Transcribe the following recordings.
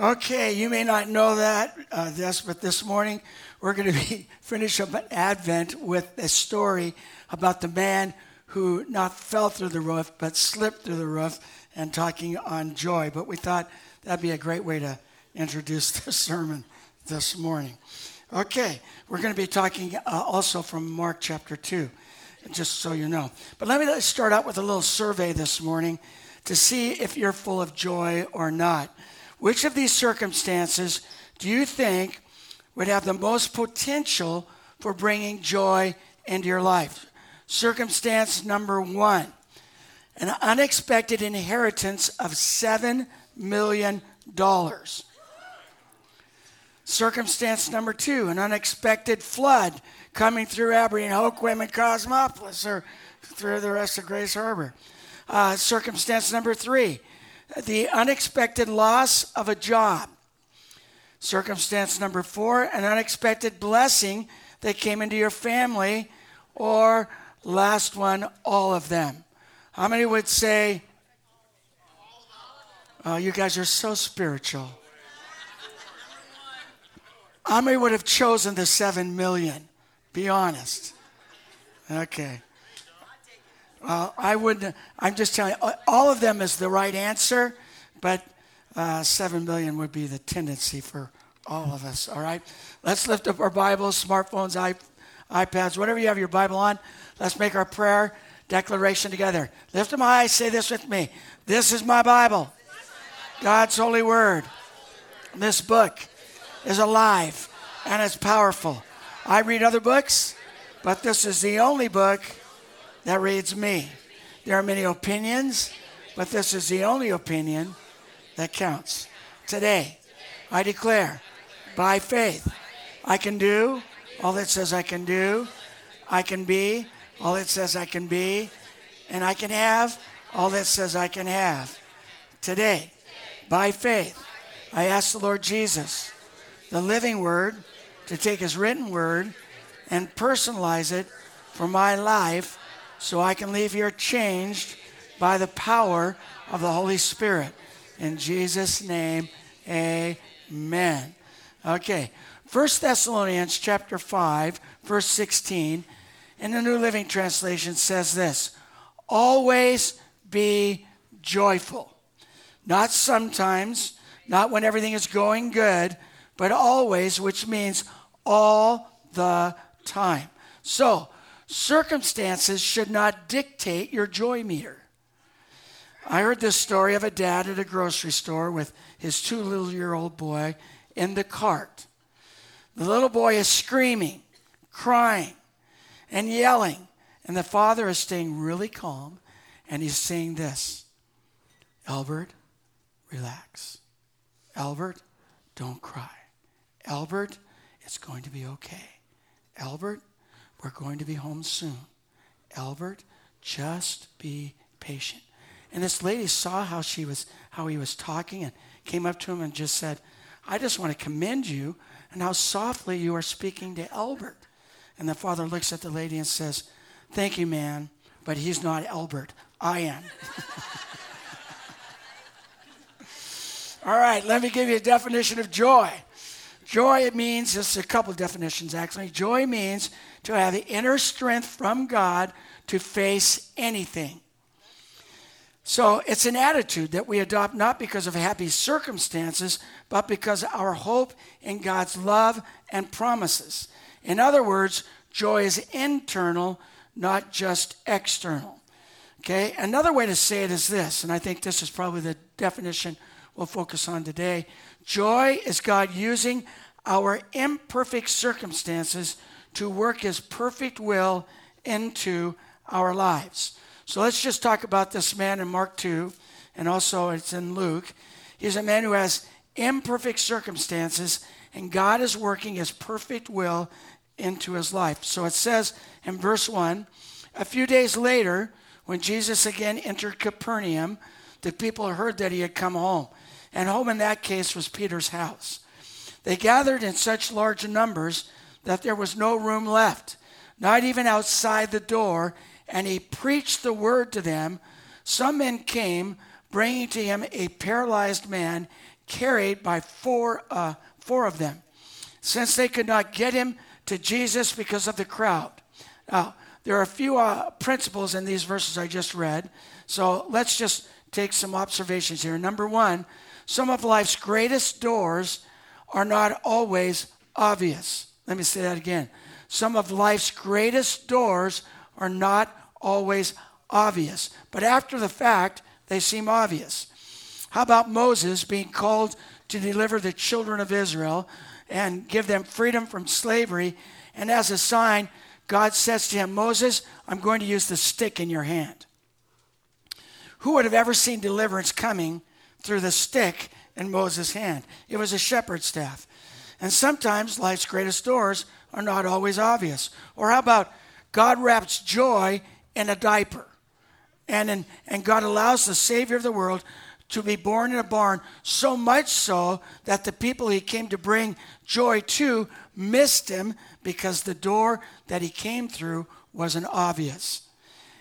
Okay, you may not know that uh, this, but this morning we're going to be finish up an Advent with a story about the man who not fell through the roof but slipped through the roof, and talking on joy. But we thought that'd be a great way to introduce the sermon this morning. Okay, we're going to be talking uh, also from Mark chapter two, just so you know. But let me start out with a little survey this morning to see if you're full of joy or not. Which of these circumstances do you think would have the most potential for bringing joy into your life? Circumstance number one an unexpected inheritance of $7 million. Circumstance number two an unexpected flood coming through Aberdeen, Hoquiam, and Cosmopolis, or through the rest of Grays Harbor. Uh, circumstance number three, the unexpected loss of a job. Circumstance number four, an unexpected blessing that came into your family. Or last one, all of them. How many would say, oh, you guys are so spiritual? How many would have chosen the seven million? Be honest. Okay. Uh, I wouldn't, I'm just telling you, all of them is the right answer, but uh, 7 million would be the tendency for all of us, all right? Let's lift up our Bibles, smartphones, iPads, whatever you have your Bible on. Let's make our prayer declaration together. Lift them high, say this with me. This is my Bible, God's holy word. This book is alive and it's powerful. I read other books, but this is the only book that reads me. There are many opinions, but this is the only opinion that counts. Today, I declare by faith, I can do all it says I can do, I can be all it says I can be, and I can have all it says I can have. Today, by faith, I ask the Lord Jesus, the living word, to take his written word and personalize it for my life so I can leave here changed by the power of the Holy Spirit. In Jesus' name, amen. Okay, 1 Thessalonians chapter 5, verse 16, in the New Living Translation says this Always be joyful. Not sometimes, not when everything is going good, but always, which means all the time. So, circumstances should not dictate your joy meter. I heard this story of a dad at a grocery store with his two little year old boy in the cart. The little boy is screaming, crying, and yelling, and the father is staying really calm and he's saying this Albert, relax. Albert, don't cry. Albert, it's going to be okay. Albert, we're going to be home soon. Albert, just be patient. And this lady saw how she was how he was talking and came up to him and just said, I just want to commend you and how softly you are speaking to Albert. And the father looks at the lady and says, Thank you, man, but he's not Albert. I am. All right, let me give you a definition of joy. Joy, it means, just a couple definitions actually. Joy means to have the inner strength from God to face anything. So it's an attitude that we adopt not because of happy circumstances, but because our hope in God's love and promises. In other words, joy is internal, not just external. Okay, another way to say it is this, and I think this is probably the definition we'll focus on today. Joy is God using our imperfect circumstances to work His perfect will into our lives. So let's just talk about this man in Mark 2, and also it's in Luke. He's a man who has imperfect circumstances, and God is working His perfect will into his life. So it says in verse 1 A few days later, when Jesus again entered Capernaum, the people heard that he had come home. And home in that case was Peter's house. They gathered in such large numbers that there was no room left, not even outside the door, and he preached the word to them. Some men came, bringing to him a paralyzed man carried by four, uh, four of them, since they could not get him to Jesus because of the crowd. Now, there are a few uh, principles in these verses I just read. So let's just take some observations here. Number one, some of life's greatest doors are not always obvious. Let me say that again. Some of life's greatest doors are not always obvious, but after the fact, they seem obvious. How about Moses being called to deliver the children of Israel and give them freedom from slavery? And as a sign, God says to him, Moses, I'm going to use the stick in your hand. Who would have ever seen deliverance coming through the stick in Moses' hand? It was a shepherd's staff. And sometimes life's greatest doors are not always obvious. Or how about God wraps joy in a diaper? And, in, and God allows the Savior of the world to be born in a barn, so much so that the people he came to bring joy to missed him because the door that he came through wasn't obvious.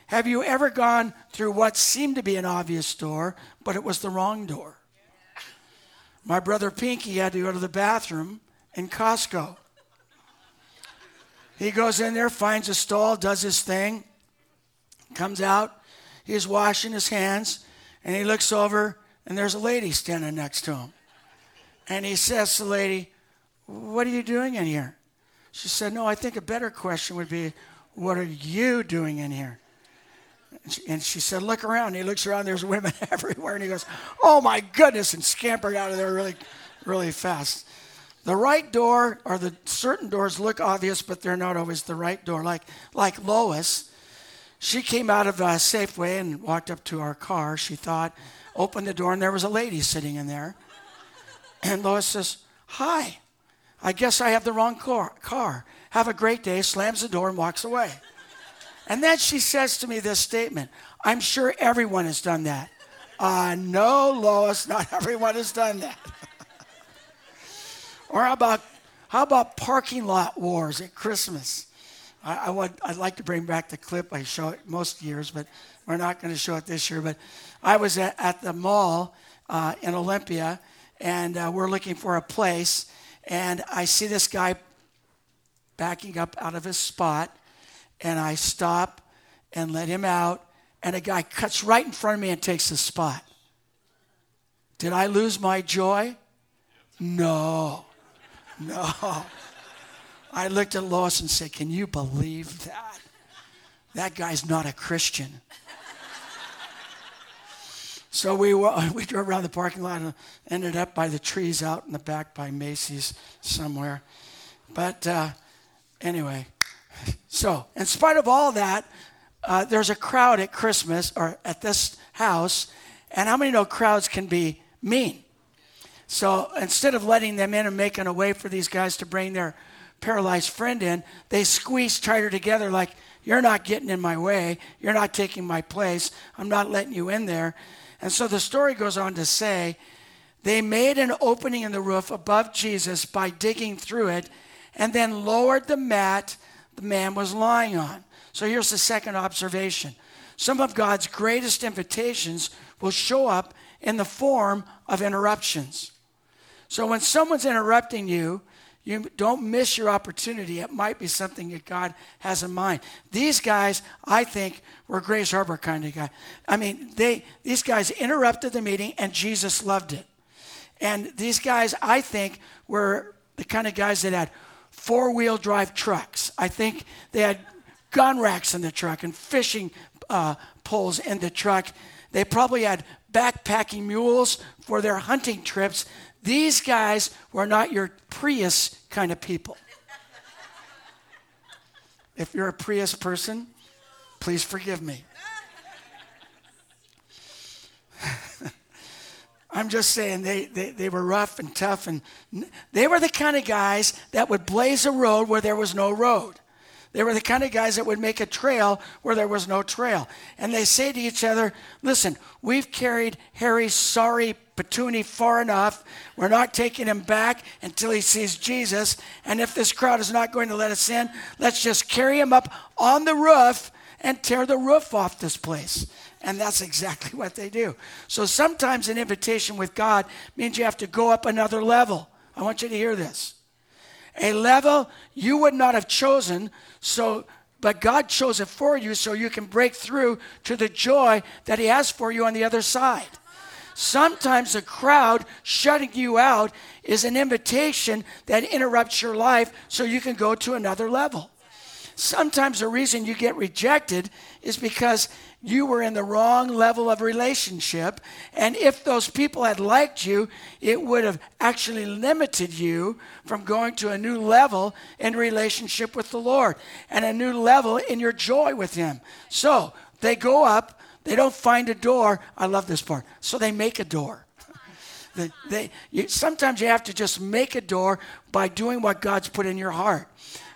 Have you ever gone through what seemed to be an obvious door, but it was the wrong door? My brother Pinky had to go to the bathroom in Costco. He goes in there, finds a stall, does his thing, comes out. He's washing his hands, and he looks over, and there's a lady standing next to him. And he says to the lady, What are you doing in here? She said, No, I think a better question would be, What are you doing in here? And she, and she said, Look around. And he looks around, there's women everywhere. And he goes, Oh my goodness, and scampered out of there really, really fast. The right door or the certain doors look obvious, but they're not always the right door. Like, like Lois, she came out of a Safeway and walked up to our car. She thought, opened the door, and there was a lady sitting in there. And Lois says, Hi, I guess I have the wrong car. car. Have a great day, slams the door, and walks away. And then she says to me this statement I'm sure everyone has done that. Uh, no, Lois, not everyone has done that. Or how about how about parking lot wars at Christmas? I, I would I'd like to bring back the clip. I show it most years, but we're not going to show it this year. But I was at, at the mall uh, in Olympia, and uh, we're looking for a place, and I see this guy backing up out of his spot, and I stop and let him out, and a guy cuts right in front of me and takes the spot. Did I lose my joy? No. No. I looked at Lois and said, Can you believe that? That guy's not a Christian. so we, we drove around the parking lot and ended up by the trees out in the back by Macy's somewhere. But uh, anyway, so in spite of all that, uh, there's a crowd at Christmas or at this house. And how many know crowds can be mean? So instead of letting them in and making a way for these guys to bring their paralyzed friend in, they squeezed tighter together like, You're not getting in my way. You're not taking my place. I'm not letting you in there. And so the story goes on to say, They made an opening in the roof above Jesus by digging through it and then lowered the mat the man was lying on. So here's the second observation. Some of God's greatest invitations will show up in the form of interruptions. So when someone's interrupting you, you don't miss your opportunity. It might be something that God has in mind. These guys, I think, were Grays Harbor kind of guy. I mean, they these guys interrupted the meeting and Jesus loved it. And these guys, I think, were the kind of guys that had four-wheel drive trucks. I think they had gun racks in the truck and fishing uh, poles in the truck. They probably had backpacking mules for their hunting trips these guys were not your Prius kind of people. If you're a Prius person, please forgive me. I'm just saying they, they, they were rough and tough, and they were the kind of guys that would blaze a road where there was no road. They were the kind of guys that would make a trail where there was no trail. And they say to each other, Listen, we've carried Harry's sorry Petuni far enough. We're not taking him back until he sees Jesus. And if this crowd is not going to let us in, let's just carry him up on the roof and tear the roof off this place. And that's exactly what they do. So sometimes an invitation with God means you have to go up another level. I want you to hear this. A level you would not have chosen, so but God chose it for you so you can break through to the joy that He has for you on the other side. Sometimes a crowd shutting you out is an invitation that interrupts your life so you can go to another level. Sometimes the reason you get rejected is because you were in the wrong level of relationship. And if those people had liked you, it would have actually limited you from going to a new level in relationship with the Lord and a new level in your joy with Him. So they go up they don't find a door. I love this part. So they make a door. they, they, you, sometimes you have to just make a door by doing what God's put in your heart.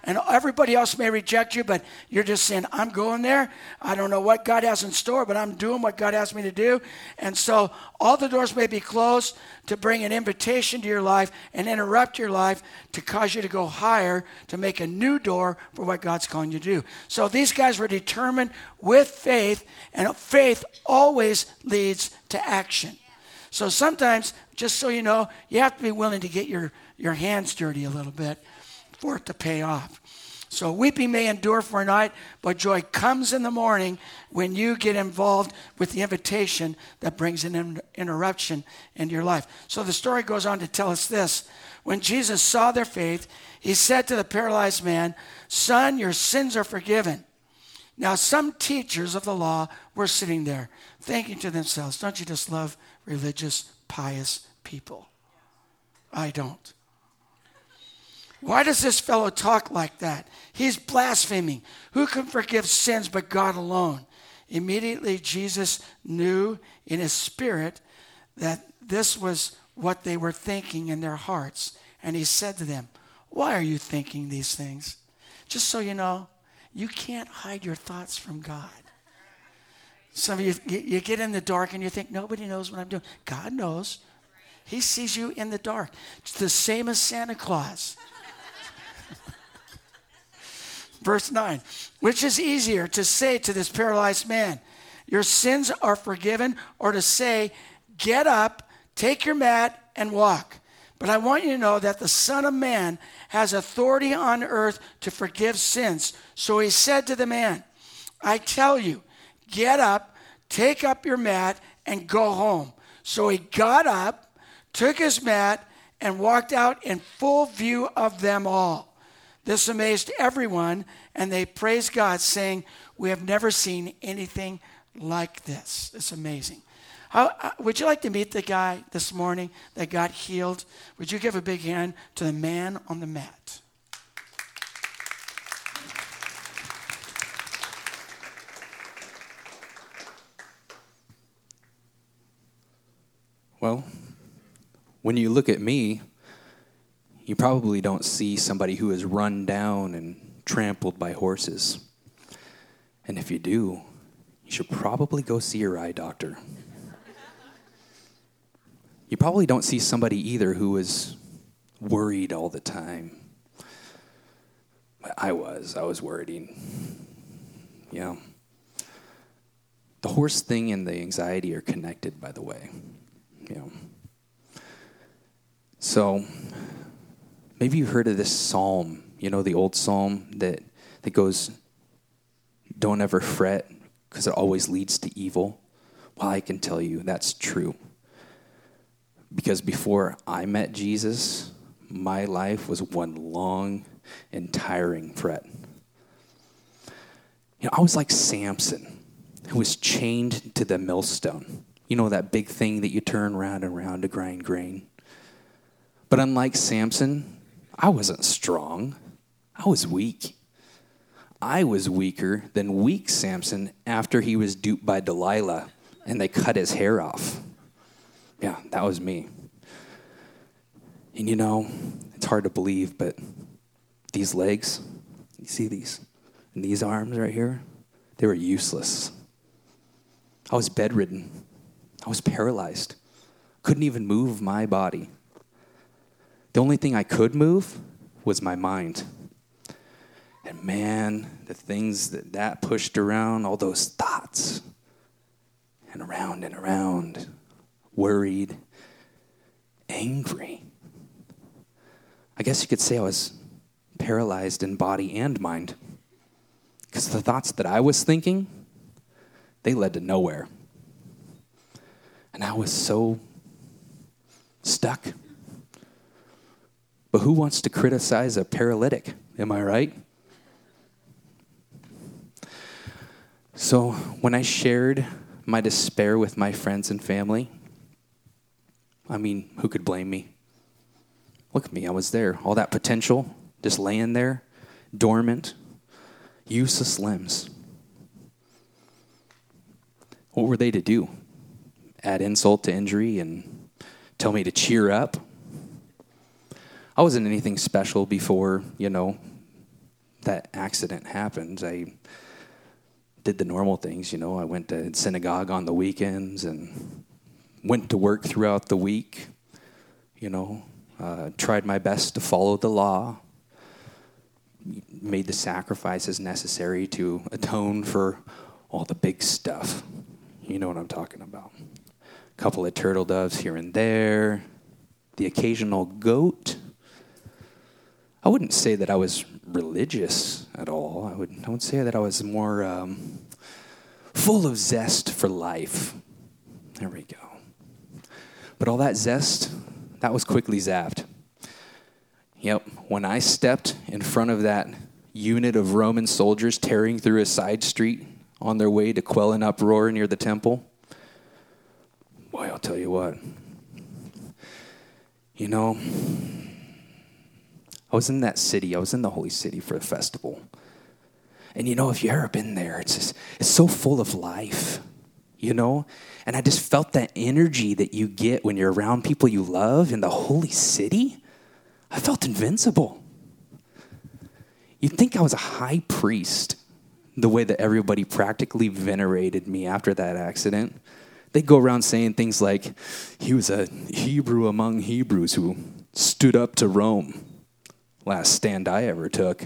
And everybody else may reject you, but you're just saying, I'm going there. I don't know what God has in store, but I'm doing what God asked me to do. And so all the doors may be closed to bring an invitation to your life and interrupt your life to cause you to go higher, to make a new door for what God's calling you to do. So these guys were determined with faith, and faith always leads to action. So sometimes, just so you know, you have to be willing to get your, your hands dirty a little bit for it to pay off. So weeping may endure for a night, but joy comes in the morning when you get involved with the invitation that brings an interruption into your life. So the story goes on to tell us this. When Jesus saw their faith, he said to the paralyzed man, Son, your sins are forgiven. Now, some teachers of the law were sitting there thinking to themselves, Don't you just love religious, pious people? I don't. Why does this fellow talk like that? He's blaspheming. Who can forgive sins but God alone? Immediately, Jesus knew in his spirit that this was what they were thinking in their hearts. And he said to them, Why are you thinking these things? Just so you know, you can't hide your thoughts from God. Some of you, you get in the dark and you think, Nobody knows what I'm doing. God knows. He sees you in the dark. It's the same as Santa Claus. Verse 9, which is easier to say to this paralyzed man, Your sins are forgiven, or to say, Get up, take your mat, and walk. But I want you to know that the Son of Man has authority on earth to forgive sins. So he said to the man, I tell you, get up, take up your mat, and go home. So he got up, took his mat, and walked out in full view of them all. This amazed everyone, and they praised God, saying, We have never seen anything like this. It's amazing. How, uh, would you like to meet the guy this morning that got healed? Would you give a big hand to the man on the mat? Well, when you look at me, you probably don't see somebody who is run down and trampled by horses. And if you do, you should probably go see your eye doctor. You probably don't see somebody either who is worried all the time. I was. I was worried. Yeah. The horse thing and the anxiety are connected, by the way. Yeah. So, Maybe you've heard of this psalm, you know, the old psalm that, that goes, Don't ever fret because it always leads to evil. Well, I can tell you that's true. Because before I met Jesus, my life was one long and tiring fret. You know, I was like Samson, who was chained to the millstone. You know, that big thing that you turn round and round to grind grain. But unlike Samson, I wasn't strong, I was weak. I was weaker than weak Samson after he was duped by Delilah and they cut his hair off. Yeah, that was me. And you know, it's hard to believe, but these legs, you see these? And these arms right here, they were useless. I was bedridden. I was paralyzed. Couldn't even move my body. The only thing I could move was my mind. And man, the things that that pushed around, all those thoughts, and around and around, worried, angry. I guess you could say I was paralyzed in body and mind. Because the thoughts that I was thinking, they led to nowhere. And I was so stuck. But who wants to criticize a paralytic? Am I right? So when I shared my despair with my friends and family, I mean, who could blame me? Look at me, I was there. All that potential just laying there, dormant, useless limbs. What were they to do? Add insult to injury and tell me to cheer up? I wasn't anything special before, you know, that accident happened. I did the normal things, you know. I went to synagogue on the weekends and went to work throughout the week, you know, uh, tried my best to follow the law, made the sacrifices necessary to atone for all the big stuff. You know what I'm talking about. A couple of turtle doves here and there, the occasional goat. I wouldn't say that I was religious at all. I would, I would say that I was more um, full of zest for life. There we go. But all that zest, that was quickly zapped. Yep, when I stepped in front of that unit of Roman soldiers tearing through a side street on their way to quell an uproar near the temple, boy, I'll tell you what. You know, I was in that city, I was in the holy city for a festival. And you know, if you've ever been there, it's just, it's so full of life, you know? And I just felt that energy that you get when you're around people you love in the holy city. I felt invincible. You'd think I was a high priest, the way that everybody practically venerated me after that accident. They'd go around saying things like, he was a Hebrew among Hebrews who stood up to Rome. Last stand I ever took.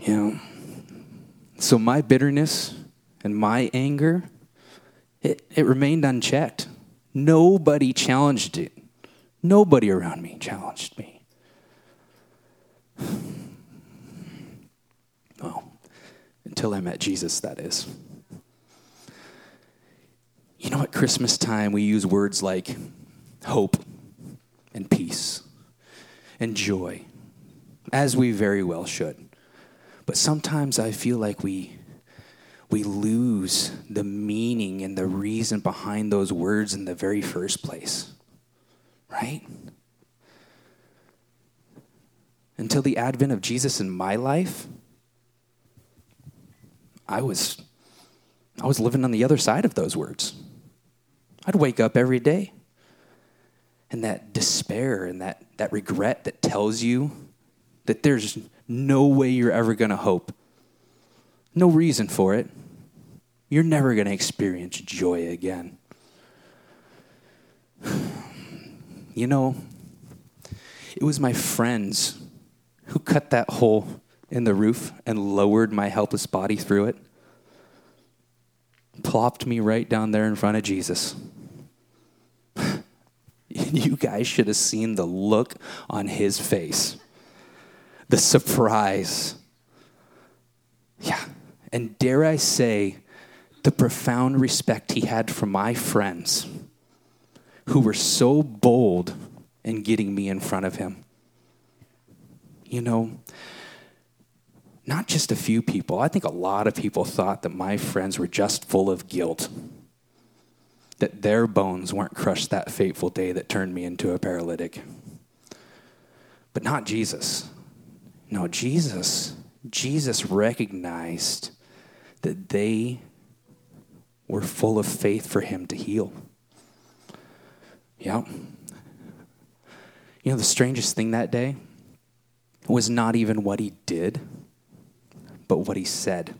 You know, so my bitterness and my anger, it, it remained unchecked. Nobody challenged it. Nobody around me challenged me. Well, until I met Jesus, that is. You know, at Christmas time, we use words like hope and peace and joy, as we very well should. But sometimes I feel like we we lose the meaning and the reason behind those words in the very first place. Right? Until the advent of Jesus in my life, I was I was living on the other side of those words. I'd wake up every day and that despair and that, that regret that tells you that there's no way you're ever going to hope. No reason for it. You're never going to experience joy again. You know, it was my friends who cut that hole in the roof and lowered my helpless body through it, plopped me right down there in front of Jesus. you guys should have seen the look on his face the surprise. Yeah. And dare I say, the profound respect he had for my friends who were so bold in getting me in front of him. You know, not just a few people, I think a lot of people thought that my friends were just full of guilt, that their bones weren't crushed that fateful day that turned me into a paralytic. But not Jesus. No, Jesus, Jesus recognized that they were full of faith for him to heal. Yeah. You know, the strangest thing that day was not even what he did, but what he said.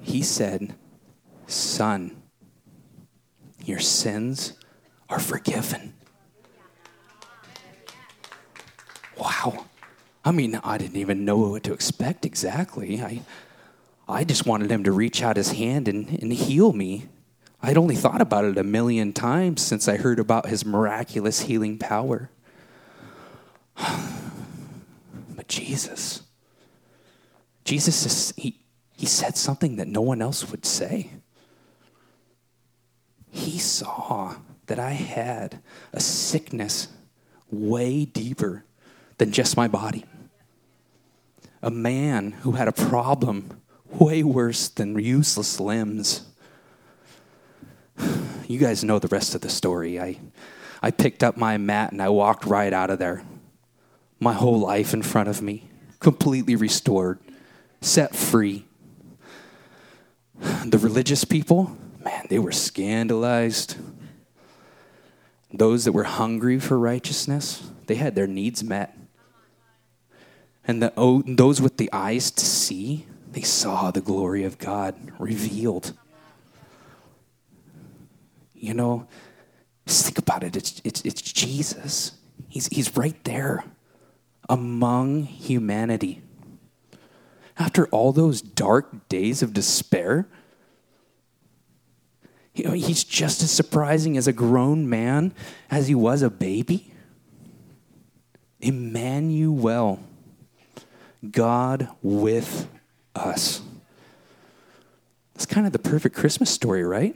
He said, Son, your sins are forgiven. Wow. I mean, I didn't even know what to expect exactly. I, I just wanted him to reach out his hand and, and heal me. I'd only thought about it a million times since I heard about his miraculous healing power. but Jesus, Jesus, is, he, he said something that no one else would say. He saw that I had a sickness way deeper than just my body. A man who had a problem way worse than useless limbs. You guys know the rest of the story. I, I picked up my mat and I walked right out of there. My whole life in front of me, completely restored, set free. The religious people, man, they were scandalized. Those that were hungry for righteousness, they had their needs met. And the, oh, those with the eyes to see, they saw the glory of God revealed. You know, just think about it. It's, it's, it's Jesus. He's, he's right there among humanity. After all those dark days of despair, you know, he's just as surprising as a grown man as he was a baby. Emmanuel, God with us. It's kind of the perfect Christmas story, right?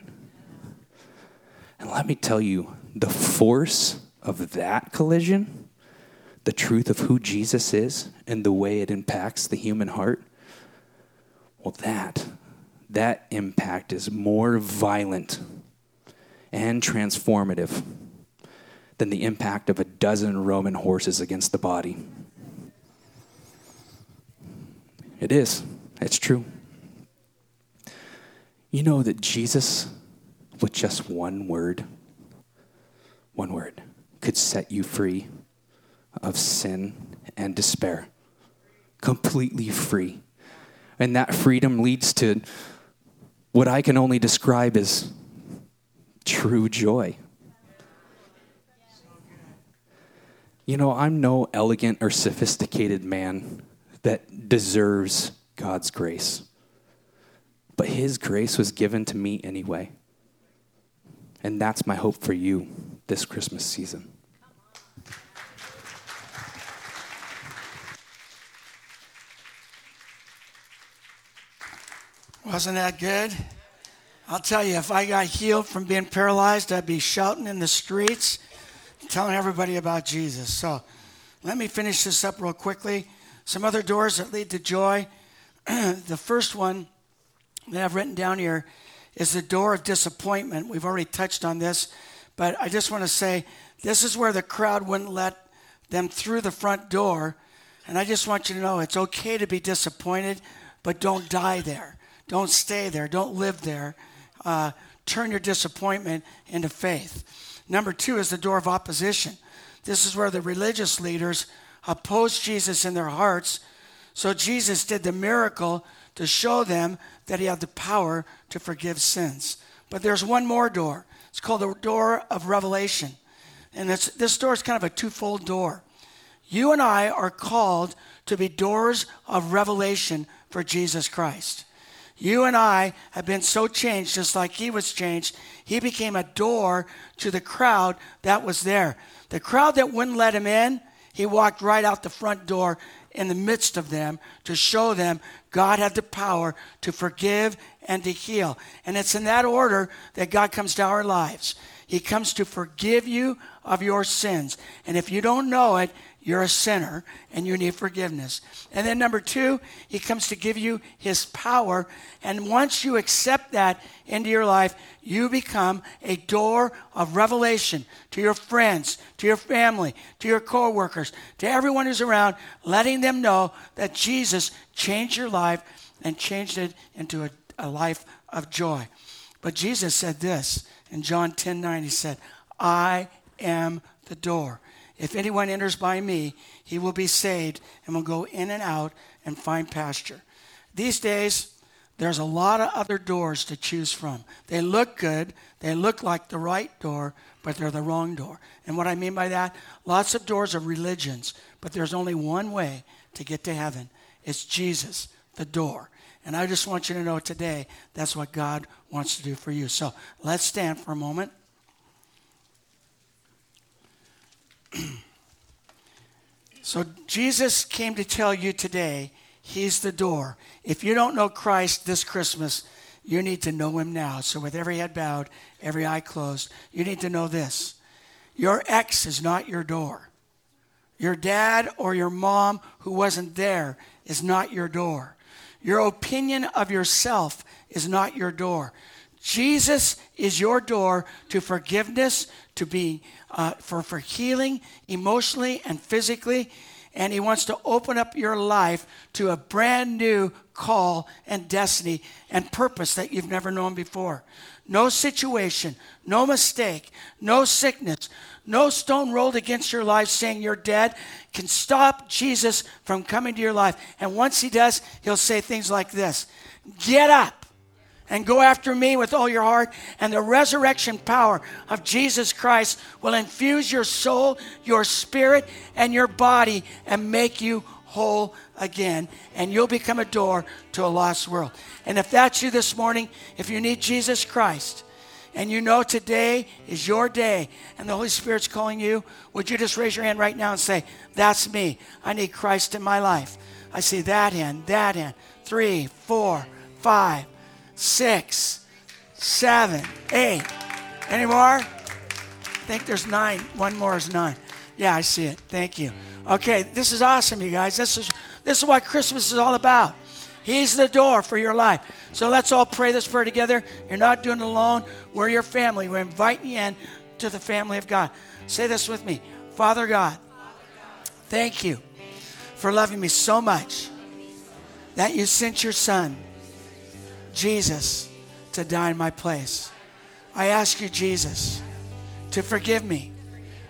And let me tell you, the force of that collision, the truth of who Jesus is and the way it impacts the human heart, well, that that impact is more violent and transformative than the impact of a dozen Roman horses against the body. It is. It's true. You know that Jesus, with just one word, one word, could set you free of sin and despair. Completely free. And that freedom leads to what I can only describe as true joy. You know, I'm no elegant or sophisticated man that deserves God's grace. But His grace was given to me anyway. And that's my hope for you this Christmas season. Wasn't that good? I'll tell you, if I got healed from being paralyzed, I'd be shouting in the streets, telling everybody about Jesus. So let me finish this up real quickly. Some other doors that lead to joy. the first one that I've written down here is the door of disappointment. We've already touched on this, but I just want to say this is where the crowd wouldn't let them through the front door. And I just want you to know it's okay to be disappointed, but don't die there. Don't stay there. Don't live there. Uh, turn your disappointment into faith. Number two is the door of opposition. This is where the religious leaders opposed Jesus in their hearts. So Jesus did the miracle to show them that he had the power to forgive sins. But there's one more door. It's called the door of revelation. And this door is kind of a twofold door. You and I are called to be doors of revelation for Jesus Christ. You and I have been so changed, just like he was changed. He became a door to the crowd that was there. The crowd that wouldn't let him in, he walked right out the front door in the midst of them to show them God had the power to forgive and to heal. And it's in that order that God comes to our lives. He comes to forgive you of your sins. And if you don't know it, you're a sinner and you need forgiveness. And then, number two, He comes to give you His power. And once you accept that into your life, you become a door of revelation to your friends, to your family, to your coworkers, to everyone who's around, letting them know that Jesus changed your life and changed it into a, a life of joy. But Jesus said this in John 10 9, He said, I am the door. If anyone enters by me, he will be saved and will go in and out and find pasture. These days, there's a lot of other doors to choose from. They look good, they look like the right door, but they're the wrong door. And what I mean by that, lots of doors are religions, But there's only one way to get to heaven it's Jesus, the door. And I just want you to know today that's what God wants to do for you. So let's stand for a moment. so Jesus came to tell you today he's the door. If you don't know Christ this Christmas, you need to know him now. So with every head bowed, every eye closed, you need to know this. Your ex is not your door. Your dad or your mom who wasn't there is not your door. Your opinion of yourself is not your door. Jesus is your door to forgiveness, to be uh, for, for healing emotionally and physically. And he wants to open up your life to a brand new call and destiny and purpose that you've never known before. No situation, no mistake, no sickness, no stone rolled against your life saying you're dead can stop Jesus from coming to your life. And once he does, he'll say things like this Get up and go after me with all your heart, and the resurrection power of Jesus Christ will infuse your soul, your spirit, and your body and make you whole again. And you'll become a door to a lost world. And if that's you this morning, if you need Jesus Christ, and you know today is your day and the Holy Spirit's calling you, would you just raise your hand right now and say, That's me. I need Christ in my life. I see that hand, that hand. Three, four, five, six, seven, eight. Any more? I think there's nine. One more is nine. Yeah, I see it. Thank you. Okay, this is awesome, you guys. This is this is what Christmas is all about. He's the door for your life. So let's all pray this prayer together. You're not doing it alone. We're your family. We're inviting you in to the family of God. Say this with me Father God, thank you for loving me so much that you sent your son, Jesus, to die in my place. I ask you, Jesus, to forgive me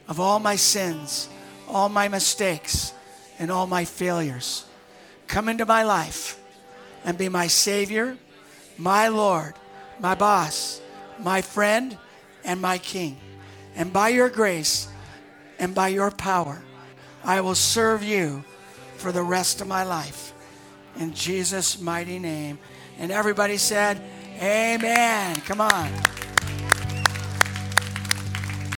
of all my sins, all my mistakes, and all my failures. Come into my life and be my Savior, my Lord, my boss, my friend, and my King. And by your grace and by your power, I will serve you for the rest of my life. In Jesus' mighty name. And everybody said, Amen. Come on.